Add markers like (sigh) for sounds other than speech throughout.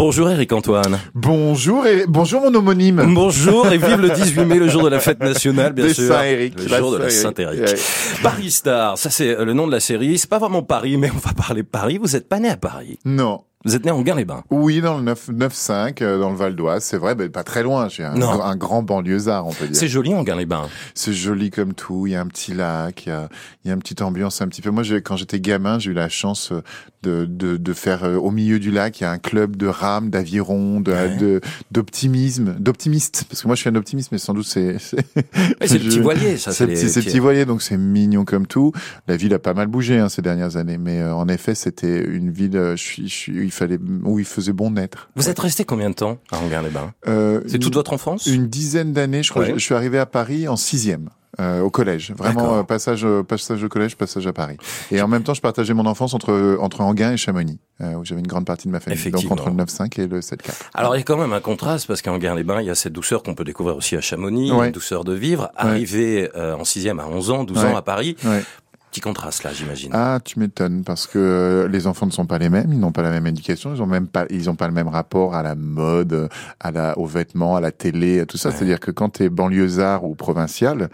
Bonjour Eric Antoine. Bonjour et bonjour mon homonyme. Bonjour et vive le 18 mai, le jour de la fête nationale, bien Des sûr. Saint-Éric. Le La jour de la. Saint-Éric. Ouais. Paris Star, ça c'est le nom de la série. C'est pas vraiment Paris, mais on va parler Paris. Vous êtes pas né à Paris. Non. Vous êtes né en Gain-les-Bains. Oui, dans le 9 9-5, euh, dans le Val d'Oise, c'est vrai, mais pas très loin. J'ai un, un grand banlieusard, on peut dire. C'est joli en Gain-les-Bains. C'est joli comme tout. Il y a un petit lac, il y a, il y a une petite ambiance un petit peu. Moi, quand j'étais gamin, j'ai eu la chance euh, de, de, de faire euh, au milieu du lac, il y a un club de rame, d'aviron, de, Ouais. de- d'optimisme, d'optimiste. Parce que moi, je suis un optimiste, mais sans doute c'est. C'est le petit (laughs) voilier, ça. C'est les petit, voilier, donc c'est mignon comme tout. La ville a pas mal bougé hein, ces dernières années, mais euh, en effet, c'était une ville. euh, je suis, je suis, il fallait où il faisait bon naître. Vous êtes resté combien de temps à Anguin-les-Bains? Euh, C'est toute votre enfance? une dizaine d'années, je crois. Ouais. Je, je suis arrivé à Paris en sixième. Euh, au collège, vraiment euh, passage euh, passage au collège, passage à Paris. Et en même temps, je partageais mon enfance entre entre Anguin et Chamonix, euh, où j'avais une grande partie de ma famille. Donc entre le 9-5 et le 7-4. Alors il y a quand même un contraste parce qu'en Guin-les-Bains, il y a cette douceur qu'on peut découvrir aussi à Chamonix, Ouais. une douceur de vivre. Arrivé euh, en sixième à 11 ans, 12 Ouais. ans à Paris, Ouais. Petit contraste là, j'imagine. Ah, tu m'étonnes parce que euh, les enfants ne sont pas les mêmes, ils n'ont pas la même éducation, ils ont même pas, ils ont pas le même rapport à la mode, à la, aux vêtements, à la télé, à tout ça. Ouais. C'est-à-dire que quand t'es banlieusard ou provincial,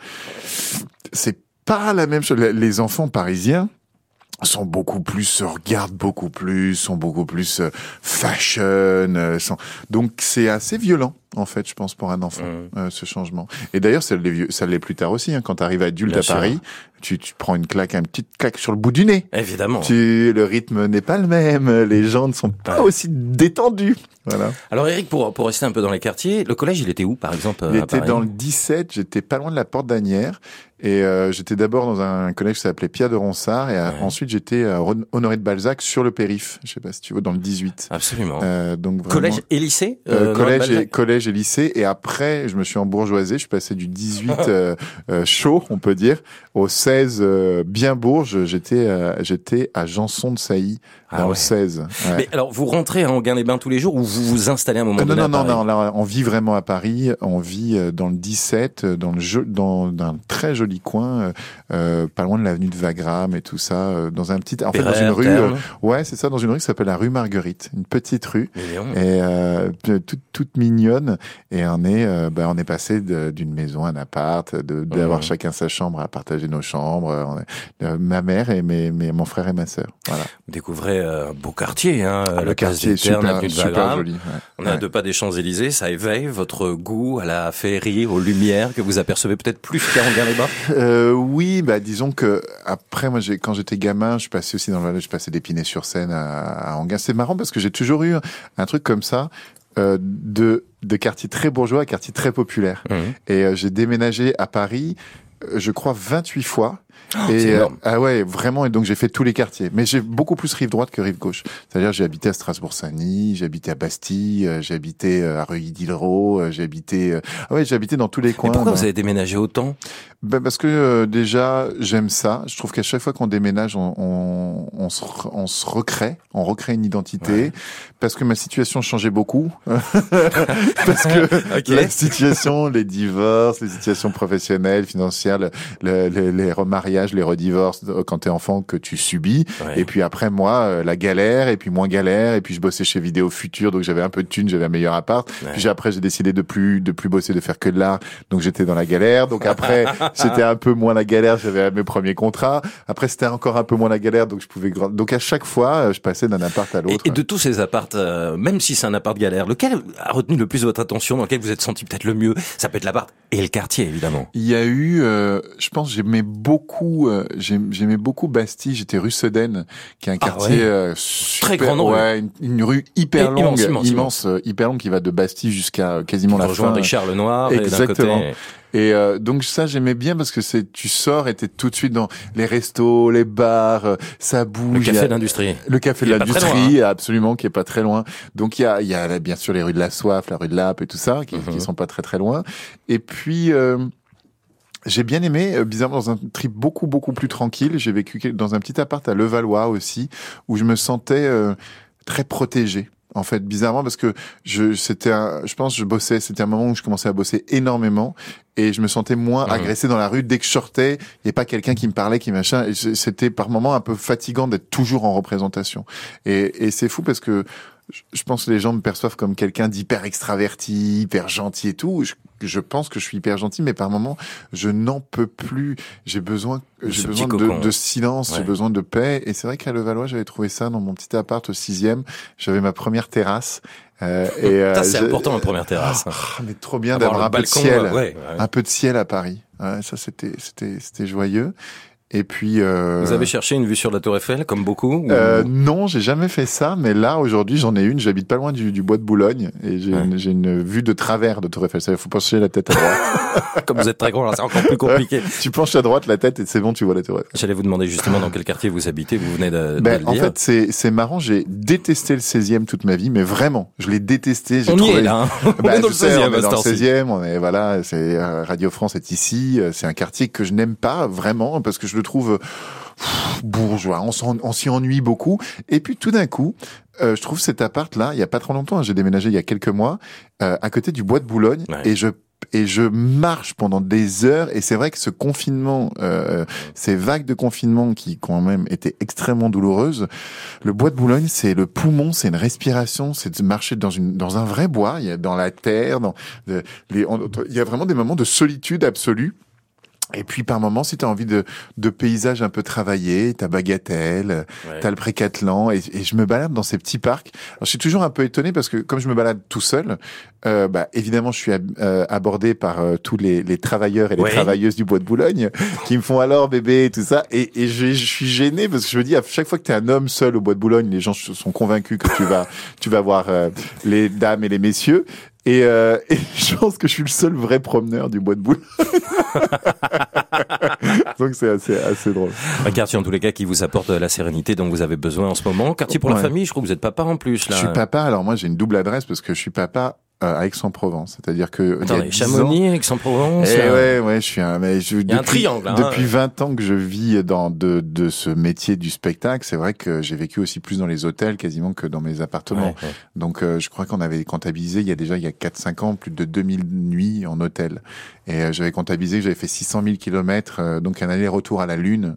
c'est pas la même chose. Les- Les enfants parisiens sont beaucoup plus, se regardent beaucoup plus, sont beaucoup plus euh, fashion, euh, sont... donc c'est assez violent en fait, je pense pour un enfant Mmh. euh, ce changement. Et d'ailleurs, ça l'est plus tard aussi. Hein, quand tu arrives adulte Bien à sûr. Paris, tu, tu prends une claque, une petite claque sur le bout du nez. Évidemment. Tu, le rythme n'est pas le même, les gens ne sont pas Ouais. aussi détendus. Voilà. Alors Eric, pour, pour rester un peu dans les quartiers, le collège, il était où par exemple Il à était Paris? dans le 17, j'étais pas loin de la porte d'Anières. Et euh, j'étais d'abord dans un collège qui s'appelait Pierre de Ronsard. Et euh, Ouais. ensuite, j'étais à Honoré de Balzac sur le périph. Je sais pas si tu vois, dans le 18. Absolument. Euh, donc vraiment, collège et lycée euh, collège, et, Balzac? Collège et lycée. Et après, je me suis embourgeoisé. Je suis passé du 18 (laughs) euh, euh, chaud, on peut dire, au 16 euh, bien bourge. J'étais euh, j'étais à Janson de Sailly, Ah dans ouais. le 16. Ouais. Mais alors, vous rentrez à Anguin-les-Bains tous les jours ou vous vous installez à un moment Ah, non, donné non, non, Paris non, là, on vit vraiment à Paris. On vit euh, dans le 17, euh, dans le jeu, dans un très joli coin, euh, euh, pas loin de l'avenue de Wagram et tout ça, euh, dans un petit, en fait, dans une rue, euh, ouais, c'est ça, dans une rue qui s'appelle la rue Marguerite, une petite rue. Et euh, toute, toute mignonne et on est ben, on est passé d'une maison à un appart de d'avoir chacun sa chambre à partager nos chambres est- ma mère et mes, mes mon frère et ma sœur voilà Vous découvrez un beau quartier, hein, Ah, le quartier est super super joli ouais. On est à deux pas des Champs-Élysées, ça éveille votre goût à la féerie, aux lumières que vous apercevez peut-être plus (laughs) qu'à Anguin-les-Bains Euh, oui, bah disons que après moi j'ai quand j'étais gamin, je passais aussi dans le Valais, je passais d'Épinay-sur-Seine à, à Anguin. C'est marrant parce que j'ai toujours eu un truc comme ça euh, de de quartier très bourgeois à quartier très populaire. Mhm. Et euh, j'ai déménagé à Paris, euh, je crois 28 fois. Et c'est euh, ah ouais, vraiment. Et donc j'ai fait tous les quartiers. Mais j'ai beaucoup plus rive droite que rive gauche. C'est-à-dire j'ai habité à Strasbourg-Saint-Denis, j'ai habité à Bastille, euh, j'ai habité euh, à Reuilly-Diderot, euh, j'ai habité. euh, Ah ouais, j'ai habité dans tous les Et coins. pourquoi dans- vous avez déménagé autant? Ben parce que euh, déjà j'aime ça. Je trouve qu'à chaque fois qu'on déménage, on, on, on, se, on se recrée, on recrée une identité. Ouais. Parce que ma situation changeait beaucoup. (laughs) parce que (laughs) la situation, les divorces, les situations professionnelles, financières, le- le- le- les remariages, les redivorces euh, quand t'es enfant que tu subis. Ouais. Et puis après moi, euh, la galère, et puis moins galère, et puis je bossais chez Vidéo Futur, donc j'avais un peu de thunes, j'avais un meilleur appart. Ouais. Puis après j'ai décidé de plus de plus bosser, de faire que de l'art, donc j'étais dans la galère. Donc après (laughs) c'était un peu moins la galère, j'avais mes premiers contrats. Après c'était encore un peu moins la galère, donc je pouvais donc à chaque fois euh, je passais d'un appart à Et, l'autre. et de tous ces apparts, euh, même si c'est un appart galère, lequel a retenu le plus votre attention, dans lequel vous êtes senti peut-être le mieux? Ça peut être l'appart et le quartier, évidemment. Il y a eu, euh, je pense, j'aimais beaucoup, euh, j'aim- j'aimais beaucoup Bastille. J'étais rue Sedaine, qui est un Ah quartier ouais. euh, super- Très grande rue. ouais, une, une rue hyper longue, immense, immense, euh, hyper longue, qui va de Bastille jusqu'à euh, quasiment la fin. Richard Lenoir Exactement. Et euh, donc ça j'aimais bien parce que c'est tu sors et t'es tout de suite dans les restos, les bars, euh, ça bouge. Le y a- café d'industrie. le café de l'industrie, absolument, qui est pas très loin. Donc il y a, il y a bien sûr les rues de la Soif, la rue de l'Ape et tout ça, qui, Mhm. qui sont pas très très loin. Et puis euh, j'ai bien aimé, euh, bizarrement, dans un trip beaucoup beaucoup plus tranquille. J'ai vécu dans un petit appart à Levallois aussi, où je me sentais euh, très protégé. En fait, bizarrement, parce que je, c'était, je pense, je bossais. C'était un moment où je commençais à bosser énormément et je me sentais moins Mhm. agressé dans la rue dès que je sortais. Il n'y a pas quelqu'un qui me parlait, qui machin. Et C'était par moments un peu fatigant d'être toujours en représentation. Et, et c'est fou parce que je- pense que les gens me perçoivent comme quelqu'un d'hyper extraverti, hyper gentil et tout. Je, je pense que je suis hyper gentil, mais par moments, je n'en peux plus. J'ai besoin, De j'ai besoin de, de silence, j'ai besoin de paix. Et c'est vrai qu'à Levallois, j'avais trouvé ça dans mon petit appart au sixième. J'avais ma première terrasse. Euh, et (laughs) euh, Ça, c'est important, une première terrasse. Ah, mais trop bien Avoir d'avoir un peu de ciel, ouais, ouais. un peu de ciel à Paris. Ça, c'était, c'était, c'était joyeux. Et puis. Euh... Vous avez cherché une vue sur la Tour Eiffel, comme beaucoup ou- Euh, non, j'ai jamais fait ça, mais là aujourd'hui j'en ai une. J'habite pas loin du, du bois de Boulogne et j'ai Ouais. une, vue de travers de Tour Eiffel. Ça, faut pencher la tête à droite. (laughs) Comme vous êtes très grand, c'est encore plus compliqué. (laughs) tu penches à droite la tête et c'est bon, tu vois la Tour Eiffel. J'allais vous demander justement dans quel quartier vous habitez. Vous venez de, de Ben, le en dire. fait, c'est marrant. J'ai détesté le 16e toute ma vie, mais vraiment, je l'ai détesté. On y trouvé- est là. hein. (laughs) On Bah, est dans le sais, 16e. on est dans le heure-ci. 16e, on est voilà, c'est euh, Radio France est ici, euh, c'est un quartier que je n'aime pas vraiment parce que je le trouve euh, pff, bourgeois, on s'y ennuie beaucoup. Et puis tout d'un coup, euh, je trouve cet appart là, il y a pas trop longtemps, hein, j'ai déménagé il y a quelques mois, euh, à côté du bois de Boulogne, Ouais. et je et je marche pendant des heures et c'est vrai que ce confinement, euh, ces vagues de confinement qui quand même étaient extrêmement douloureuses, le bois de Boulogne c'est le poumon, c'est une respiration, c'est de marcher dans une dans un vrai bois, il y a dans la terre, dans les, on- il y a vraiment des moments de solitude absolue. Et puis par moments, si tu as envie de, de paysages un peu travaillés, t'as Bagatelle, Ouais. t'as le Précatelan, et, et je me balade dans ces petits parcs. Alors, je suis toujours un peu étonné parce que comme je me balade tout seul, euh, bah, évidemment, je suis ab- euh, abordé par euh, tous les, les travailleurs et les Ouais. travailleuses du bois de Boulogne (laughs) qui me font alors bébé et tout ça. Et, et je, je suis gêné parce que je me dis à chaque fois que tu es un homme seul au bois de Boulogne, les gens sont convaincus que tu vas, tu vas voir euh, les dames et les messieurs. Et, euh, et (laughs) je pense que je suis le seul vrai promeneur du bois de Boulogne. (laughs) Donc c'est assez, assez drôle. Un quartier en tous les cas qui vous apporte la sérénité dont vous avez besoin en ce moment. Quartier pour la famille, je crois que vous êtes papa en plus là. Je suis papa, alors moi j'ai une double adresse parce que je suis papa euh, à Aix-en-Provence. C'est-à-dire que Attendez, 10 ans- Chamonix, Aix-en-Provence. Eh euh, ouais, ouais, je suis un. Mais je, a un triangle, hein. Depuis 20 ans que je vis dans de, de ce métier du spectacle, c'est vrai que j'ai vécu aussi plus dans les hôtels quasiment que dans mes appartements. ouais, ouais. Donc euh, je crois qu'on avait comptabilisé il y a déjà il y a 4-5 ans plus de 2000 nuits en hôtel. Et euh, j'avais comptabilisé que j'avais fait 600 000 kilomètres, euh, donc un aller-retour à la Lune.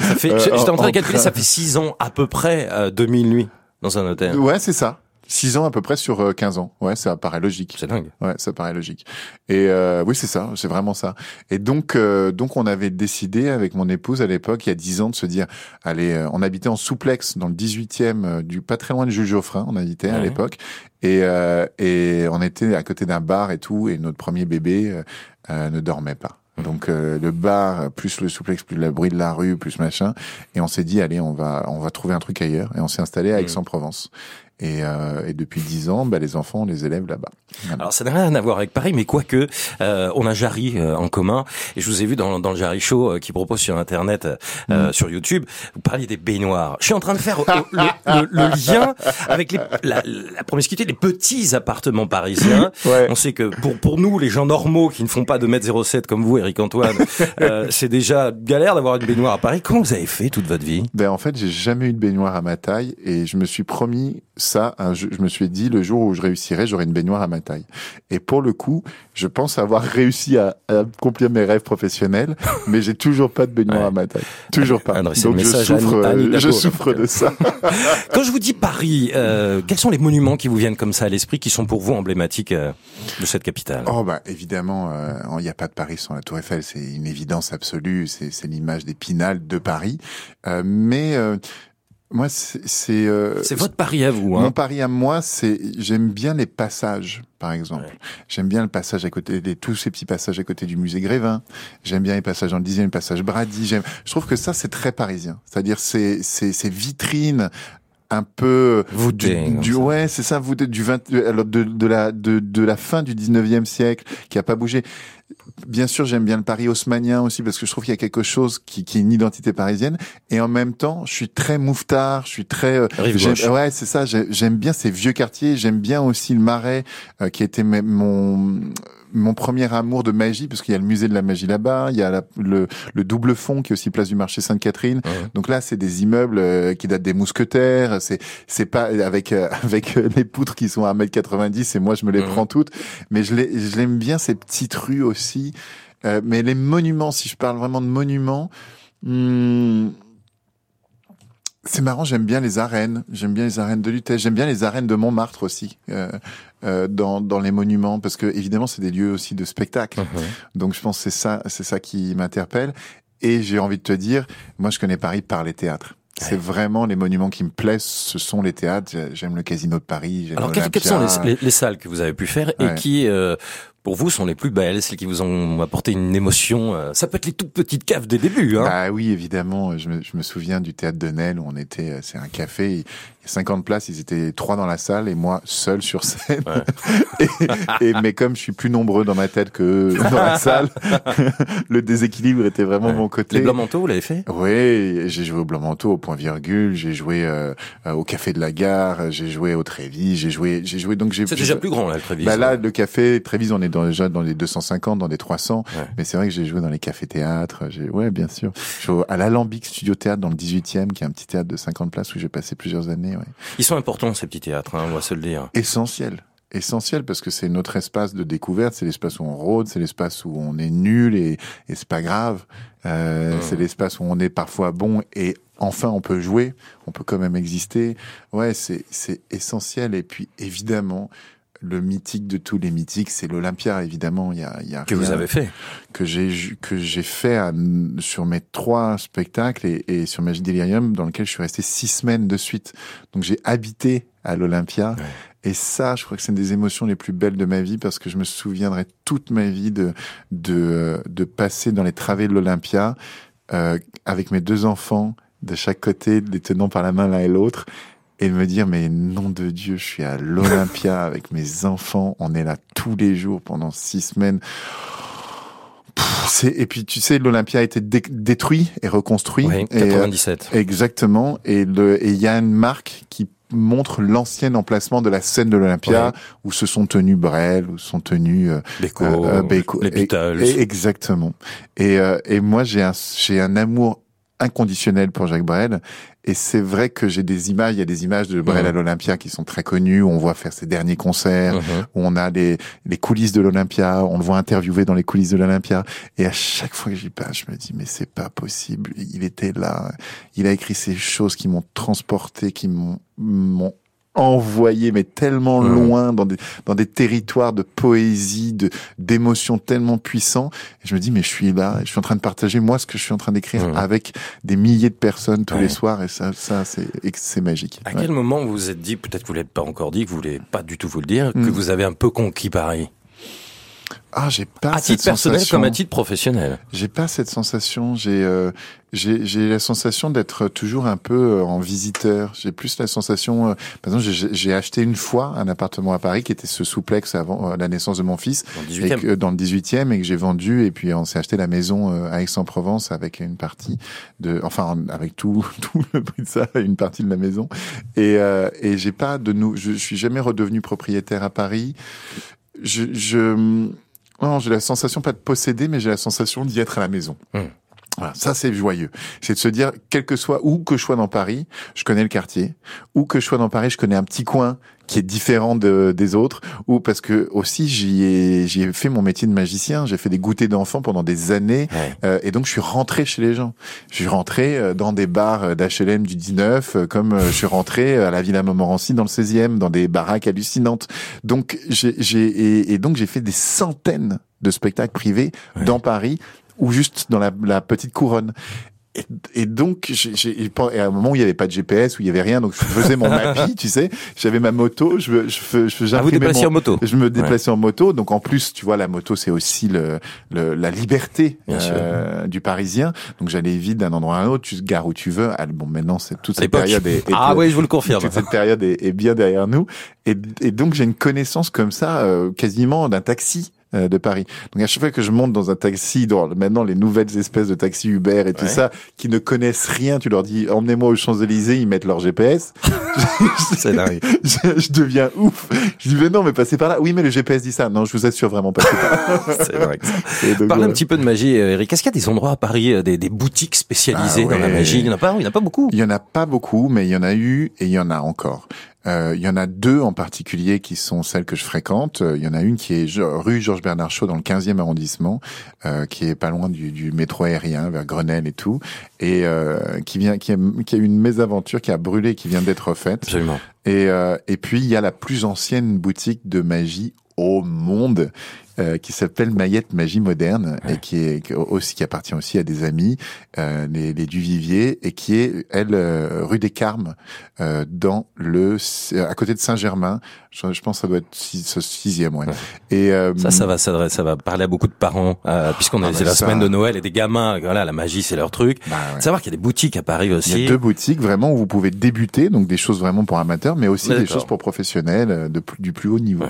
Ça fait, (laughs) Euh, j'étais en train de calculer, ça fait 6 ans à peu près, euh, 2000 nuits dans un hôtel. Ouais, c'est ça. 6 ans à peu près sur euh, 15 ans. Ouais, ça paraît logique. C'est dingue. Ouais, ça paraît logique. Et euh, oui, c'est ça, c'est vraiment ça. Et donc, euh, donc on avait décidé avec mon épouse à l'époque, il y a dix ans, de se dire, allez, euh, on habitait en souplex dans le 18e, euh, du pas très loin de Jules Geoffrin, on habitait à Ouais. l'époque, et euh, et on était à côté d'un bar et tout, et notre premier bébé euh, euh, ne dormait pas. Donc euh, le bar plus le souplex plus le bruit de la rue plus machin et on s'est dit allez on va on va trouver un truc ailleurs et on s'est installé à Mhm. Aix-en-Provence et, euh, et depuis dix ans bah, les enfants on les élève là-bas. Voilà. Alors ça n'a rien à voir avec Paris, mais quoique euh, on a Jarry euh, en commun. Et je vous ai vu dans, dans le Jarry Show euh, qui propose sur Internet, euh, euh, sur YouTube, vous parliez des baignoires. Je suis en train de faire euh, le, le- le (laughs) lien avec les, la, la promiscuité des petits appartements parisiens. Ouais. On sait que pour pour nous, les gens normaux qui ne font pas 2m07 comme vous, Eric Antoine, (laughs) euh, c'est déjà galère d'avoir une baignoire à Paris. Comment vous avez fait toute votre vie? Ben en fait, j'ai jamais eu de baignoire à ma taille et je me suis promis ça. jeu- je me suis dit le jour où je réussirai, j'aurai une baignoire à ma taille. Et pour le coup, je pense avoir (laughs) réussi à, à accomplir mes rêves professionnels, mais j'ai toujours pas de baignoire Ouais. à ma taille. Toujours pas. Adressez le Donc je à souffre, Annie- à Annie euh, je souffre de ça. (laughs) Quand je vous dis Paris, euh, quels sont les monuments qui vous viennent comme ça à l'esprit, qui sont pour vous emblématiques euh, de cette capitale? Oh bah évidemment, euh, il n'y a pas de Paris sans la Tour Eiffel, c'est une évidence absolue, c'est l'image d'Épinal de Paris. Euh, mais euh, moi, c'est c'est euh, C'est votre Paris à vous, Mon hein pari à moi, c'est j'aime bien les passages, par exemple. Ouais. J'aime bien le passage à côté, les, tous ces petits passages à côté du musée Grévin. J'aime bien les passages dans le dixième, le passage Brady. J'aime, je trouve que ça c'est très parisien. C'est-à-dire c'est c'est ces vitrines un peu Voûtées, du, ça. ouais c'est ça voûté du 20 alors de, de la de, de la fin du 19e siècle qui a pas bougé bien sûr j'aime bien le Paris haussmanien aussi parce que je trouve qu'il y a quelque chose qui, qui est une identité parisienne et en même temps je suis très mouffetard je suis très euh, ouais c'est ça j'ai- j'aime bien ces vieux quartiers j'aime bien aussi le Marais euh, qui était mon mon premier amour de magie parce qu'il y a le musée de la magie là-bas il y a la- le, le double fond qui est aussi place du marché Sainte-Catherine Ouais. donc là, c'est des immeubles euh, qui datent des mousquetaires. C'est c'est pas avec euh, avec euh, les poutres qui sont à 1m90 et moi je me les prends toutes. Mais je l'aime bien ces petites rues aussi. Euh, mais les monuments, si je parle vraiment de monuments, hmm, c'est marrant, j'aime bien les arènes, j'aime bien les arènes de Lutèce, j'aime bien les arènes de Montmartre aussi, euh, euh, dans, dans les monuments, parce que évidemment c'est des lieux aussi de spectacle. Mhm. Donc je pense que c'est ça, c'est ça qui m'interpelle. Et j'ai envie de te dire, moi je connais Paris par les théâtres. C'est vraiment les monuments qui me plaisent, ce sont les théâtres. J'aime le Casino de Paris. Alors, quelles, sont les, les- les salles que vous avez pu faire et Ouais. qui, euh, pour vous, sont les plus belles, celles qui vous ont apporté une émotion euh, Ça peut être les toutes petites caves des débuts, hein Bah oui, évidemment. Je me, je me souviens du théâtre de Nesle où on était, euh, c'est un café. Il y a 50 places, ils étaient trois dans la salle et moi seul sur scène. (laughs) et, et- mais comme je suis plus nombreux dans ma tête que dans la salle, (laughs) le déséquilibre était vraiment de mon côté. Les blancs manteaux, vous l'avez fait? Oui, j'ai joué au Blanc Manteau, au Point Virgule, j'ai joué euh, au Café de la Gare, j'ai joué au Trévis, j'ai joué, j'ai joué donc j'ai. C'est déjà plus grand, là, le Trévis. Bah là, le café Trévis, on est dans, déjà dans les 250, dans les 300. Ouais. Mais c'est vrai que j'ai joué dans les cafés théâtres. J'ai, ouais, bien sûr. Je joue à l'Alambic Studio Théâtre dans le 18e, qui est un petit théâtre de 50 places où j'ai passé plusieurs années. Ouais. Ils sont importants, ces petits théâtres, hein, on va se le dire. Essentiel. Essentiel parce que c'est notre espace de découverte, c'est l'espace où on rôde, c'est l'espace où on est nul et, et c'est pas grave. Euh, Mmh. C'est l'espace où on est parfois bon et enfin on peut jouer, on peut quand même exister. Ouais, c'est c'est essentiel. Et puis évidemment, le mythique de tous les mythiques, c'est l'Olympia. Évidemment, il y a, il y a Que vous avez fait. que j'ai que j'ai fait à- sur mes trois spectacles et, et sur Magic Delirium dans lequel je suis resté six semaines de suite. Donc j'ai habité à l'Olympia Ouais. et ça, je crois que c'est une des émotions les plus belles de ma vie parce que je me souviendrai toute ma vie de de de passer dans les travées de l'Olympia euh, avec mes deux enfants de chaque côté, les tenant par la main l'un et l'autre. Et de me dire, mais nom de Dieu, je suis à l'Olympia (laughs) avec mes enfants, on est là tous les jours pendant six semaines. Pff, et puis tu sais, l'Olympia a été dé- détruit et reconstruit. Oui, Et, euh, 97. exactement. Et il y a une marque qui montre l'ancien emplacement de la scène de l'Olympia Ouais. où se sont tenus Brel, où se sont tenus euh, Beko, euh, euh, Beko- les et- Beatles. et- exactement. Et, euh, et moi, j'ai un, j'ai un amour inconditionnel pour Jacques Brel. Et c'est vrai que j'ai des images, il y a des images de Brel Mhm. à l'Olympia qui sont très connues, où on voit faire ses derniers concerts, Mhm. où on a les, les coulisses de l'Olympia, on le voit interviewer dans les coulisses de l'Olympia. Et à chaque fois que j'y passe, je me dis, mais c'est pas possible. Il était là. Il a écrit ces choses qui m'ont transporté, qui m'ont envoyé, mais tellement Mhm. loin dans des, dans des territoires de poésie, de, d'émotions tellement puissants. Et je me dis, mais je suis là, je suis en train de partager moi ce que je suis en train d'écrire Mhm. avec des milliers de personnes tous Ouais. les soirs. Et ça, ça, c'est, c'est magique. À Ouais. quel moment vous vous êtes dit, peut-être que vous l'avez pas encore dit, que vous voulez pas du tout vous le dire, que Mm. vous avez un peu conquis Paris? Ah, j'ai pas À cette titre personnel comme à titre professionnel. J'ai pas cette sensation. J'ai euh, j'ai j'ai la sensation d'être toujours un peu euh, en visiteur. J'ai plus la sensation. euh, par exemple, j'ai- acheté une fois un appartement à Paris qui était ce souplex avant euh, la naissance de mon fils, Dans le et 18e. que, dans le 18e, et que j'ai vendu. Et puis on s'est acheté la maison euh, à Aix-en-Provence avec une partie de, enfin avec tout (laughs) tout le prix de ça, une partie de la maison. Et euh, et j'ai pas de nous. Je, je suis jamais redevenu propriétaire à Paris. Je je non, j'ai la sensation pas de posséder, mais j'ai la sensation d'y être à la maison. Hmm. Voilà, ça c'est joyeux. C'est de se dire, quel que soit où que je sois dans Paris, je connais le quartier. Où que je sois dans Paris, je connais un petit coin qui est différent de, des autres. Ou parce que aussi j'y ai j'y ai fait mon métier de magicien. J'ai fait des goûters d'enfants pendant des années, Ouais. euh, et donc je suis rentré chez les gens. Je suis rentré euh, dans des bars d'HLM du 19, euh, comme euh, je suis rentré à la Villa Montmorency dans le 16e, dans des baraques hallucinantes. Donc j'ai j'ai et, et donc j'ai fait des centaines de spectacles privés Ouais. dans Paris ou juste dans la, la petite couronne. Et, et donc, j'ai, à un moment où il n'y avait pas de GPS, où il n'y avait rien, donc je faisais mon (laughs) Mappy, tu sais, j'avais ma moto, je, je, je, Ah, vous mon- en moto je me déplaçais en moto, donc en plus, tu vois, la moto, c'est aussi le, le- la liberté euh, du Parisien. Donc j'allais vite d'un endroit à un autre, tu te gares où tu veux. Ah, bon, maintenant, c'est toute cette période est, est- Ah oui, je vous le confirme. toute cette période est, est bien derrière nous. Et, et donc j'ai une connaissance comme ça, euh, quasiment d'un taxi de Paris. Donc à chaque fois que je monte dans un taxi, dans maintenant les nouvelles espèces de taxis Uber et tout Ouais. ça, qui ne connaissent rien, tu leur dis emmenez-moi aux Champs-Élysées, ils mettent leur GPS. (laughs) C'est dingue. (laughs) je, je deviens ouf. Je dis mais non, mais passez par là. Oui, mais le GPS dit ça. Non, je vous assure vraiment passez par là. C'est vrai. que ça. Et donc, Parlez un petit peu de magie, euh, Eric. Est-ce qu'il y a des endroits à Paris, euh, des, des boutiques spécialisées Ah dans la magie? Il n'y en a pas, il n'y en a pas beaucoup. Il y en a pas beaucoup, mais il y en a eu et il y en a encore. Euh, il y en a deux en particulier qui sont celles que je fréquente. Il y en a une qui est rue Georges Bernard Shaw dans le 15e arrondissement, euh, qui est pas loin du, du, métro aérien vers Grenelle et tout, et euh, qui vient, qui a, qui a une mésaventure qui a brûlé, qui vient d'être faite. Absolument. Et, euh, et puis il y a la plus ancienne boutique de magie au monde euh, qui s'appelle Mayette Magie Moderne et qui est aussi qui appartient aussi à des amis, euh, les, les Duvivier et qui est elle euh, rue des Carmes euh, dans le à côté de Saint-Germain. Je, je, pense que ça doit être six, sixième ouais. ouais. Et ça ça va ça, ça va parler à beaucoup de parents puisqu'on est ah, c'est la ça... semaine de Noël et des gamins voilà la magie c'est leur truc. Bah, ouais. Savoir qu'il y a des boutiques à Paris aussi. Il y a deux boutiques vraiment où vous pouvez débuter donc des choses vraiment pour amateurs mais aussi des choses pour professionnels de du plus haut niveau.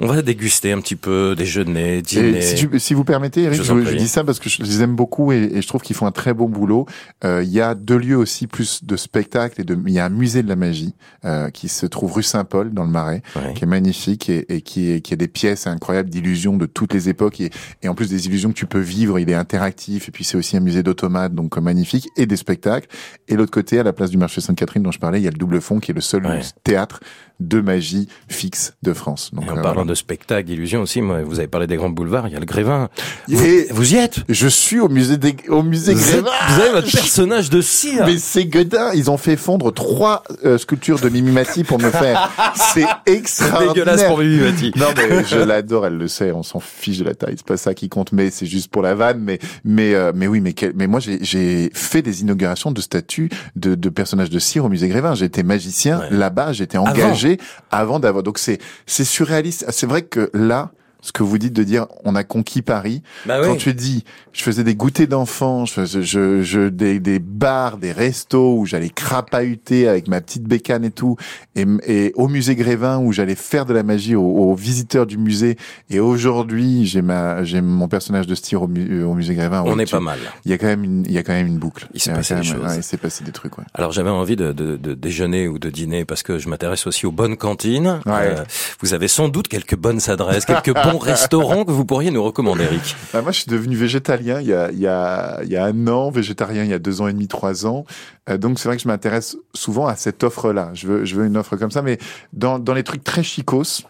On va déguster un petit peu des déjeuner, dîner. Si, tu, si, vous permettez, Eric, je, je, je, dis ça parce que je les aime beaucoup et, et je trouve qu'ils font un très beau boulot. Euh, il y a deux lieux aussi plus de spectacles et de. Il y a un musée de la magie euh, qui se trouve rue Saint-Paul dans le Marais, qui est magnifique et, et qui, est, qui a des pièces incroyables d'illusions de toutes les époques et, et, en plus des illusions que tu peux vivre. Il est interactif et puis c'est aussi un musée d'automates donc magnifique et des spectacles. Et l'autre côté, à la place du marché Sainte-Catherine dont je parlais, il y a le Double Fond qui est le seul théâtre de magie fixe de France. Donc, et en euh, parlant voilà. de spectacle, d'illusion aussi, moi, vous avez parlé des grands boulevards, il y a le Grévin. Vous, vous, y êtes Je suis au musée des, au musée vous Grévin. Êtes, vous avez votre personnage de cire. Mais c'est Godin, ils ont fait fondre trois euh, sculptures de Mimimati pour me faire. (laughs) c'est extraordinaire. dégueulasse pour Mimimati. Non mais je l'adore, elle le sait, on s'en fiche de la taille, c'est pas ça qui compte, mais c'est juste pour la vanne. Mais mais euh, mais oui, mais quel, mais moi j'ai fait des inaugurations de statues de, de personnages de cire au musée Grévin. J'étais magicien ouais. là-bas, j'étais engagé avant, avant d'avoir. Donc c'est c'est surréaliste. C'est vrai que là, ce que vous dites de dire on a conquis Paris. Bah Quand oui. tu dis je faisais des goûters d'enfants, je, je, je, je, des, des bars, des restos où j'allais crapahuter avec ma petite bécane et tout, et, et au musée Grévin où j'allais faire de la magie aux, aux visiteurs du musée. Et aujourd'hui j'ai ma j'ai mon personnage de style au, mu, au musée Grévin. On est pas mal. Il y a quand même une il y a quand même une boucle. Il s'est passé des même, choses. Ouais, il s'est passé des trucs. Ouais. Alors j'avais envie de, de, de, déjeuner ou de dîner parce que je m'intéresse aussi aux bonnes cantines. Ouais. Euh, vous avez sans doute quelques bonnes adresses, quelques bons restaurants que vous pourriez nous recommander, Eric? Bah Moi, je suis devenu végétalien il y a, il y a, il y a un an, végétarien il y a deux ans et demi, trois ans. Euh, donc, c'est vrai que je m'intéresse souvent à cette offre-là. Je veux, je veux une offre comme ça, mais dans, dans les trucs très chicos,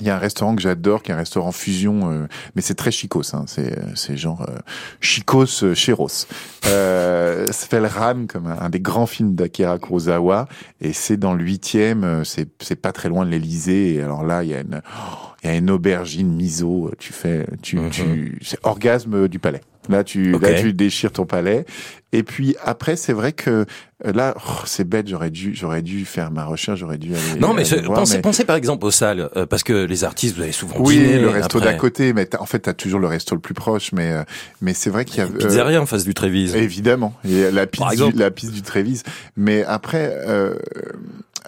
il y a un restaurant que j'adore, qui est un restaurant fusion, euh, mais c'est très chicos. Hein, c'est c'est genre euh, chicos euh, cheros. Euh, ça s'appelle Ram, comme un, des grands films d'Akira Kurosawa, et c'est dans le huitième. C'est c'est pas très loin de l'Elysée. Et alors là, il y a une oh, il y a une aubergine miso. Tu fais tu mm -hmm. tu c'est orgasme du palais. Là, tu, okay. là, tu déchires ton palais. Et puis après, c'est vrai que là, oh, c'est bête. J'aurais dû, j'aurais dû faire ma recherche. J'aurais dû aller. Non, mais, aller voir, pensez, mais, pensez, par exemple aux salles, euh, parce que les artistes, vous avez souvent oui, le resto d'à côté. Mais en fait, t'as toujours le resto le plus proche. Mais euh, mais c'est vrai qu'il y a une pizzeria euh, en face du Trévise. Évidemment, il y a la piste, du, la piste du Trévise. Mais après.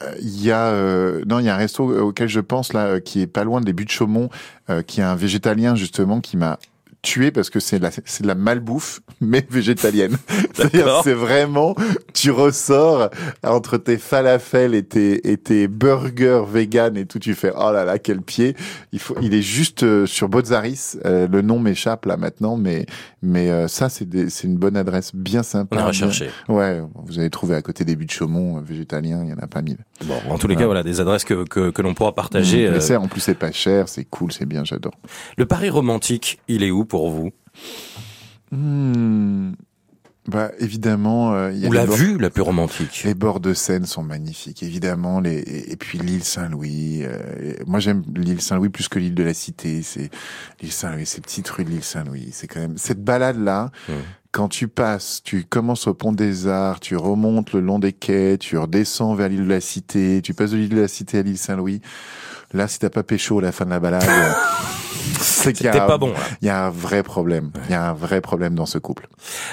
Euh, il y a euh, non il y a un resto auquel je pense là qui est pas loin des buts de Chaumont euh, qui est un végétalien justement qui m'a tué parce que c'est la c'est de la malbouffe (laughs) mais végétalienne. (laughs) C'est-à-dire c'est vraiment tu ressors entre tes falafels et tes et tes burgers vegan et tout tu fais oh là là quel pied. Il faut il est juste euh, sur Bozzaris euh, le nom m'échappe là maintenant mais mais euh, ça c'est c'est une bonne adresse bien sympa. On a recherché. Ouais, vous avez trouvé à côté des buts de Chaumont végétalien, il y en a pas mille. Bon, en tous les ouais. cas voilà des adresses que que, que l'on pourra partager. Mmh, mais c'est en plus c'est pas cher, c'est cool, c'est bien, j'adore. Le Paris romantique, il est où pour vous mmh. Bah évidemment, euh, y a Ou la bords, vue la plus romantique. Les bords de Seine sont magnifiques, évidemment. Les, et, puis l'île Saint-Louis. Euh, moi j'aime l'île Saint-Louis plus que l'île de la Cité. C'est l'île Saint-Louis, ces petites rues de l'île Saint-Louis. C'est quand même cette balade là. Mmh. Quand tu passes, tu commences au pont des Arts, tu remontes le long des quais, tu redescends vers l'île de la Cité, tu passes de l'île de la Cité à l'île Saint-Louis. Là, si t'as pas pécho à la fin de la balade, (laughs) c'est qu'il y a pas bon. Il y a un vrai problème. Il y a un vrai problème dans ce couple.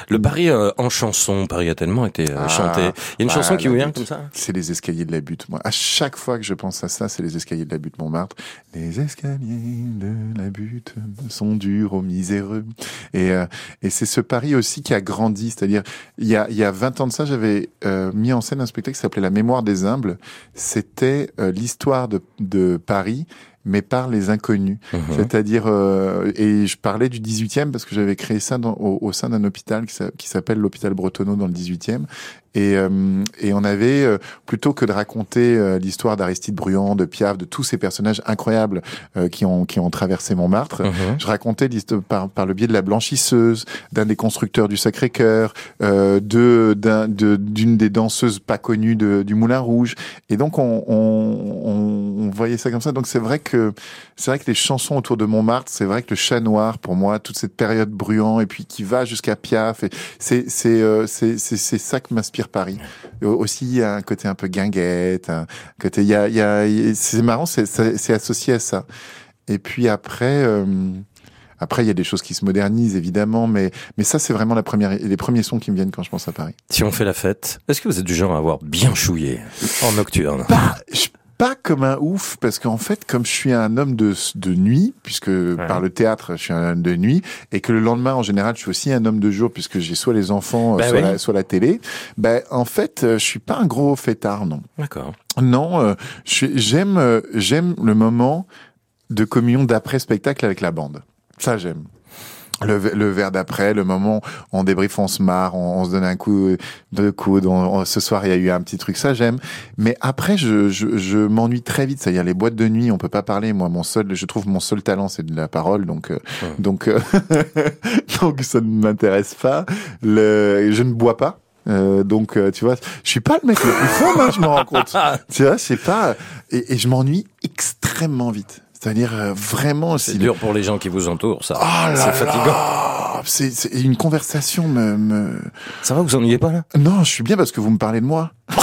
Le Paris euh, en chanson, Paris a tellement été euh, ah, chanté. Il y a une bah, chanson qui vous vient comme ça? C'est les escaliers de la butte. Moi, à chaque fois que je pense à ça, c'est les escaliers de la butte Montmartre. Les escaliers de la butte sont durs aux miséreux. Et euh, et c'est ce Paris aussi qui a grandi. C'est-à-dire, il y a il y a 20 ans de ça, j'avais euh, mis en scène un spectacle qui s'appelait La Mémoire des humbles. C'était euh, l'histoire de de Paris mais par les inconnus. Mmh. C'est-à-dire, euh, et je parlais du 18e parce que j'avais créé ça dans, au, au, sein d'un hôpital qui s'appelle l'hôpital Bretonneau dans le 18e. Et, euh, et on avait, euh, plutôt que de raconter euh, l'histoire d'Aristide Bruand, de Piaf, de tous ces personnages incroyables qui, ont, qui ont traversé Montmartre, mhm. je racontais par, par le biais de la blanchisseuse, d'un des constructeurs du Sacré-Cœur, de, d'une des danseuses pas connues de, du Moulin Rouge. Et donc, on, on, on voyait ça comme ça. Donc, c'est vrai que, c'est vrai que les chansons autour de Montmartre, c'est vrai que le chat noir, pour moi, toute cette période bruyant et puis qui va jusqu'à Piaf, et c'est, c'est, c'est, c'est ça qui m'inspire Paris. Aussi, il y a un côté un peu guinguette, un côté, il y a, il y a, c'est marrant, c'est, c'est associé à ça. Et puis après, euh, après, il y a des choses qui se modernisent, évidemment, mais, mais ça, c'est vraiment la première, les premiers sons qui me viennent quand je pense à Paris. Si on fait la fête, est-ce que vous êtes du genre à avoir bien chouillé en nocturne? Bah, pas comme un ouf parce qu'en fait comme je suis un homme de, de nuit puisque par le théâtre je suis un homme de nuit et que le lendemain en général je suis aussi un homme de jour puisque j'ai soit les enfants bah soit, la, soit, la, télé ben en fait euh, je suis pas un gros fêtard non. D'accord. Non euh, j'aime euh, j'aime le moment de communion d'après spectacle avec la bande. Ça j'aime le, le verre d'après, le moment on débrief, on se marre, on, se donne un coup de coude. ce soir, il y a eu un petit truc, ça j'aime. Mais après, je, je, je m'ennuie très vite. C'est-à-dire les boîtes de nuit, on peut pas parler. Moi, mon seul, je trouve mon seul talent, c'est de la parole. Donc, euh, donc, euh, (laughs) donc ça ne m'intéresse pas. Le, je ne bois pas. Euh, donc tu vois, je suis pas le mec le plus fort, hein, je me rends compte. (laughs) tu vois, c'est pas et, et je m'ennuie extrêmement vite. C'est-à-dire euh, vraiment. C'est dur pour les gens qui vous entourent, ça. Oh c'est fatigant. C'est une conversation me, me. Ça va, vous ennuyez pas là? Non, je suis bien parce que vous me parlez de moi. (laughs)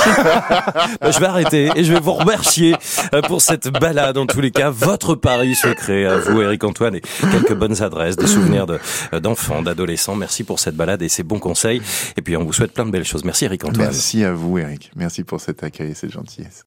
Bah, je vais arrêter et je vais vous remercier euh, pour cette balade. En tous les cas, votre Paris secret à vous, Eric Antoine, et quelques bonnes adresses, des souvenirs euh, d'enfants, d'adolescents. Merci pour cette balade et ces bons conseils. Et puis on vous souhaite plein de belles choses. Merci, Eric Antoine. Merci à vous, Eric. Merci pour cet accueil et cette gentillesse.